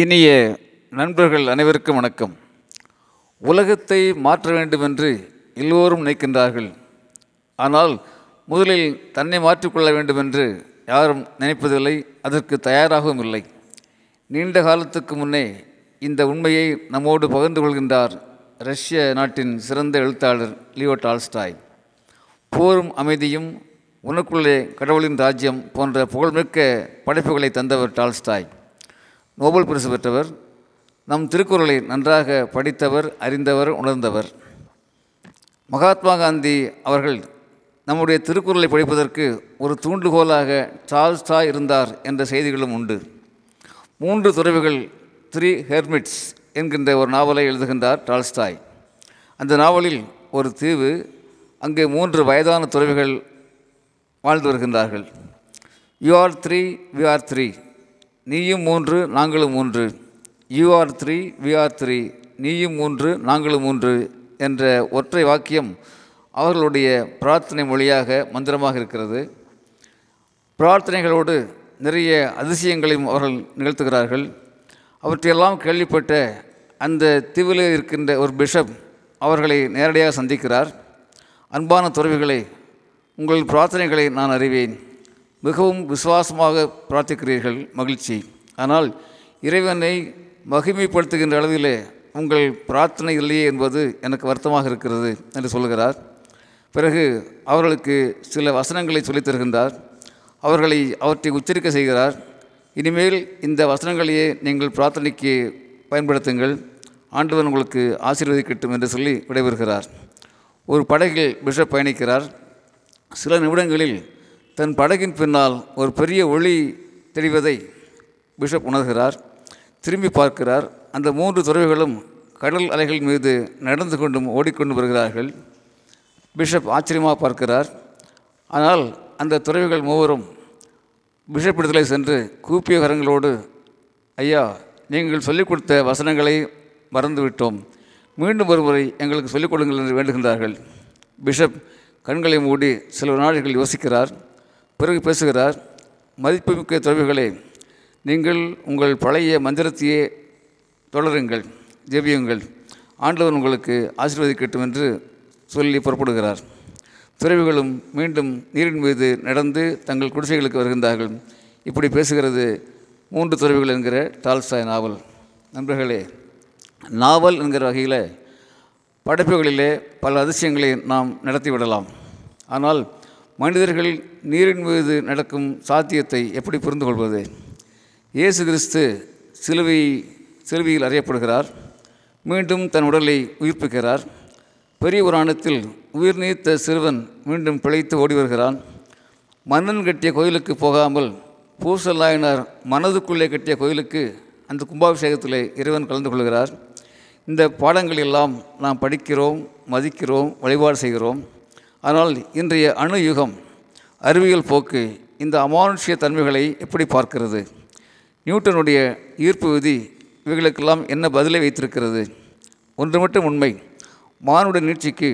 இனிய நண்பர்கள் அனைவருக்கும் வணக்கம். உலகத்தை மாற்ற வேண்டுமென்று எல்லோரும் நினைக்கின்றார்கள். ஆனால் முதலில் தன்னை மாற்றிக்கொள்ள வேண்டுமென்று யாரும் நினைப்பதில்லை அதற்கு தயாராகவும் இல்லை. நீண்ட காலத்துக்கு முன்னே இந்த உண்மையை நம்மோடு பகிர்ந்து கொள்கின்றார் ரஷ்ய நாட்டின் சிறந்த எழுத்தாளர் லியோ டால்ஸ்டாய். போரும் அமைதியும் உனக்குள்ளே கடவுளின் ராஜ்யம் போன்ற புகழ்மிக்க படைப்புகளை தந்தவர் டால்ஸ்டாய். நோபல் பரிசு பெற்றவர் நம் திருக்குறளை நன்றாக படித்தவர் அறிந்தவர் உணர்ந்தவர். மகாத்மா காந்தி அவர்கள் நம்முடைய திருக்குறளை படிப்பதற்கு ஒரு தூண்டுகோலாக டால்ஸ்டாய் இருந்தார் என்ற செய்திகளும் உண்டு. மூன்று துறவிகள் த்ரீ ஹெர்மிட்ஸ் என்கின்ற ஒரு நாவலை எழுதுகின்றார் டால்ஸ்டாய். அந்த நாவலில் ஒரு தீவு அங்கே மூன்று வயதான துறவிகள் வாழ்ந்து வருகின்றார்கள். You are three we are three நீயும் மூன்று நாங்களும் மூன்று. You are three we are three நீயும் மூன்று நாங்களும் மூன்று என்ற ஒற்றை வாக்கியம் அவர்களுடைய பிரார்த்தனை மொழியாக மந்திரமாக இருக்கிறது. பிரார்த்தனைகளோடு நிறைய அதிசயங்களையும் அவர்கள் நிகழ்த்துகிறார்கள். அவற்றையெல்லாம் கேள்விப்பட்ட அந்த தீவில் இருக்கின்ற ஒரு பிஷப் அவர்களை நேரடியாக சந்திக்கிறார். அன்பான துறவிகளை உங்கள் பிரார்த்தனைகளை நான் அறிவேன். மிகவும் விசுவாசமாக பிரார்த்திக்கிறீர்கள் மகிழ்ச்சி. ஆனால் இறைவனை மகிமைப்படுத்துகின்ற அளவிலே உங்கள் பிரார்த்தனை இல்லையே என்பது எனக்கு வருத்தமாக இருக்கிறது என்று சொல்கிறார் பிறகு அவர்களுக்கு சில வசனங்களை சொல்லித் தருகின்றார். அவர்களை அவற்றை உச்சரிக்க செய்கிறார். இனிமேல் இந்த வசனங்களையே நீங்கள் பிரார்த்தனைக்கு பயன்படுத்துங்கள். ஆண்டவன் உங்களுக்கு ஆசீர்வதிக்கட்டும் என்று சொல்லி விடைபெறுகிறார். ஒரு படகில் பிஷப் பயணிக்கிறார். சில நிமிடங்களில் தன் படகின் பின்னால் ஒரு பெரிய ஒளி தெரிவதை பிஷப் உணர்கிறார் திரும்பி பார்க்கிறார். அந்த மூன்று துறவிகளும் கடல் அலைகள் மீது நடந்து கொண்டும் ஓடிக்கொண்டு வருகிறார்கள். பிஷப் ஆச்சரியமாக பார்க்கிறார். ஆனால் அந்த துறவிகள் மூவரும் பிஷப் இடத்திலே சென்று கூப்பிய கரங்களோடு ஐயா நீங்கள் சொல்லிக் கொடுத்த வசனங்களை மறந்துவிட்டோம். மீண்டும் ஒருமுறை எங்களுக்கு சொல்லிக் கொடுங்கள் என்று வேண்டுகின்றார்கள். பிஷப் கண்களை மூடி சில நாடுகள் யோசிக்கிறார். பிறகு பேசுகிறார் மதிப்புமிக்க துறவிகளே நீங்கள் உங்கள் பழைய மந்திரத்தையே தொடருங்கள் ஜெபியுங்கள். ஆண்டவர் உங்களுக்கு ஆசீர்வதிக்கட்டும் என்று சொல்லி புறப்படுகிறார். துறவிகளும் மீண்டும் நீரின் மீது நடந்து தங்கள் குடிசைகளுக்கு வருகின்றார்கள். இப்படி பேசுகிறது மூன்று துறவிகள் என்கிற டால்ஸ்டாய் நாவல். நண்பர்களே நாவல் என்கிற வகையில் படைப்புகளிலே பல அதிசயங்களை நாம் நடத்திவிடலாம் ஆனால் மனிதர்கள் நீரின் மீது நடக்கும் சாத்தியத்தை எப்படி புரிந்து கொள்வது இயேசு கிறிஸ்து சிலுவை சிலுவையில் அறியப்படுகிறார். மீண்டும் தன் உடலை உயிர்ப்பிக்கிறார். பெரிய புராணத்தில் உயிர் நீத்த சிறுவன் மீண்டும் பிழைத்து ஓடி வருகிறான். மன்னன் கட்டிய கோயிலுக்கு போகாமல் பூசலாயினார் மனதுக்குள்ளே கட்டிய கோயிலுக்கு அந்த கும்பாபிஷேகத்தில் இறைவன் கலந்து கொள்கிறார். இந்த பாடங்கள் எல்லாம் நாம் படிக்கிறோம் மதிக்கிறோம் வழிபாடு செய்கிறோம். ஆனால் இன்றைய அணு யுகம் அறிவியல் போக்கு இந்த அமானுஷ்ய தன்மைகளை எப்படி பார்க்கிறது? நியூட்டனுடைய ஈர்ப்பு விதி இவைகளுக்கெல்லாம் என்ன பதிலை வைத்திருக்கிறது? ஒன்று மட்டும் உண்மை. மானுட நீட்சிக்கு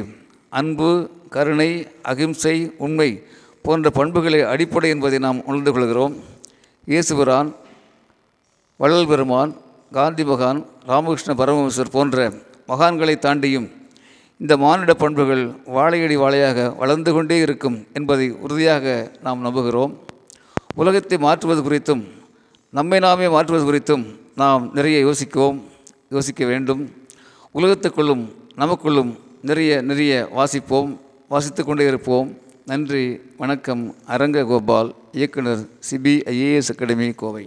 அன்பு கருணை அகிம்சை உண்மை போன்ற பண்புகளை அடிப்படை என்பதை நாம் உணர்ந்து கொள்கிறோம். இயேசுபிரான் வள்ளல் பெருமான் காந்தி மகான் ராமகிருஷ்ண பரமஹம்சர் போன்ற மகான்களை தாண்டியும் இந்த மானிட பண்புகள் வாழையடி வாழையாக வளர்ந்து கொண்டே இருக்கும் என்பதை உறுதியாக நாம் நம்புகிறோம். உலகத்தை மாற்றுவது குறித்தும் நம்மை நாமே மாற்றுவது குறித்தும் நாம் நிறைய யோசிக்குவோம் யோசிக்க வேண்டும். உலகத்துக்குள்ளும் நமக்குள்ளும் நிறைய நிறைய வாசிப்போம் வாசித்து கொண்டே இருப்போம். நன்றி வணக்கம். அரங்க கோபால் இயக்குனர் சிபிஐஏஎஸ் அகாடமி கோவை.